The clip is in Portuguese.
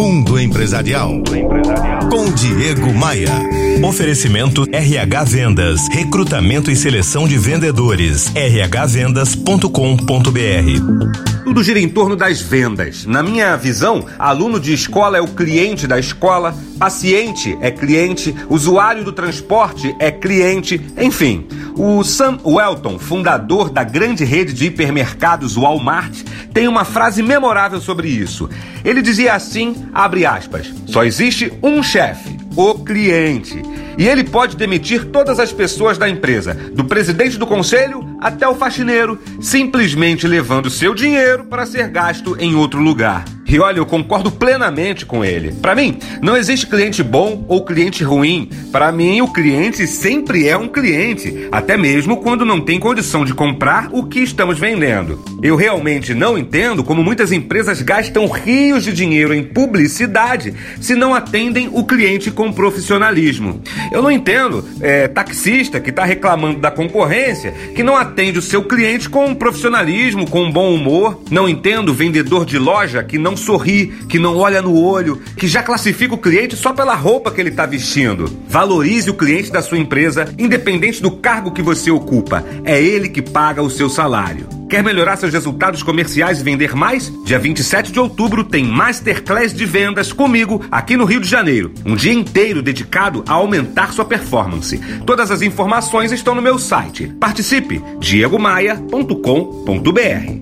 Mundo Empresarial. Com Diego Maia. Oferecimento RH Vendas. Recrutamento e seleção de vendedores. rhvendas.com.br. Tudo gira em torno das vendas. Na minha visão, aluno de escola é o cliente da escola, paciente é cliente, usuário do transporte é cliente, enfim. O Sam Welton, fundador da grande rede de hipermercados Walmart, tem uma frase memorável sobre isso. Ele dizia assim, abre aspas, só existe um chefe, o cliente. E ele pode demitir todas as pessoas da empresa, do presidente do conselho até o faxineiro, simplesmente levando seu dinheiro para ser gasto em outro lugar. E olha, eu concordo plenamente com ele. Para mim, não existe cliente bom ou cliente ruim. Para mim, o cliente sempre é um cliente, até mesmo quando não tem condição de comprar o que estamos vendendo. Eu realmente não entendo como muitas empresas gastam rios de dinheiro em publicidade se não atendem o cliente com profissionalismo. Eu não entendo é, taxista que está reclamando da concorrência, que não atende o seu cliente com profissionalismo, com bom humor. Não entendo vendedor de loja que não sorri, que não olha no olho, que já classifica o cliente só pela roupa que ele está vestindo. Valorize o cliente da sua empresa, independente do cargo que você ocupa. É ele que paga o seu salário. Quer melhorar seus resultados comerciais e vender mais? Dia 27 de outubro tem Masterclass de Vendas comigo aqui no Rio de Janeiro. Um dia inteiro dedicado a aumentar sua performance. Todas as informações estão no meu site. Participe! diegomaia.com.br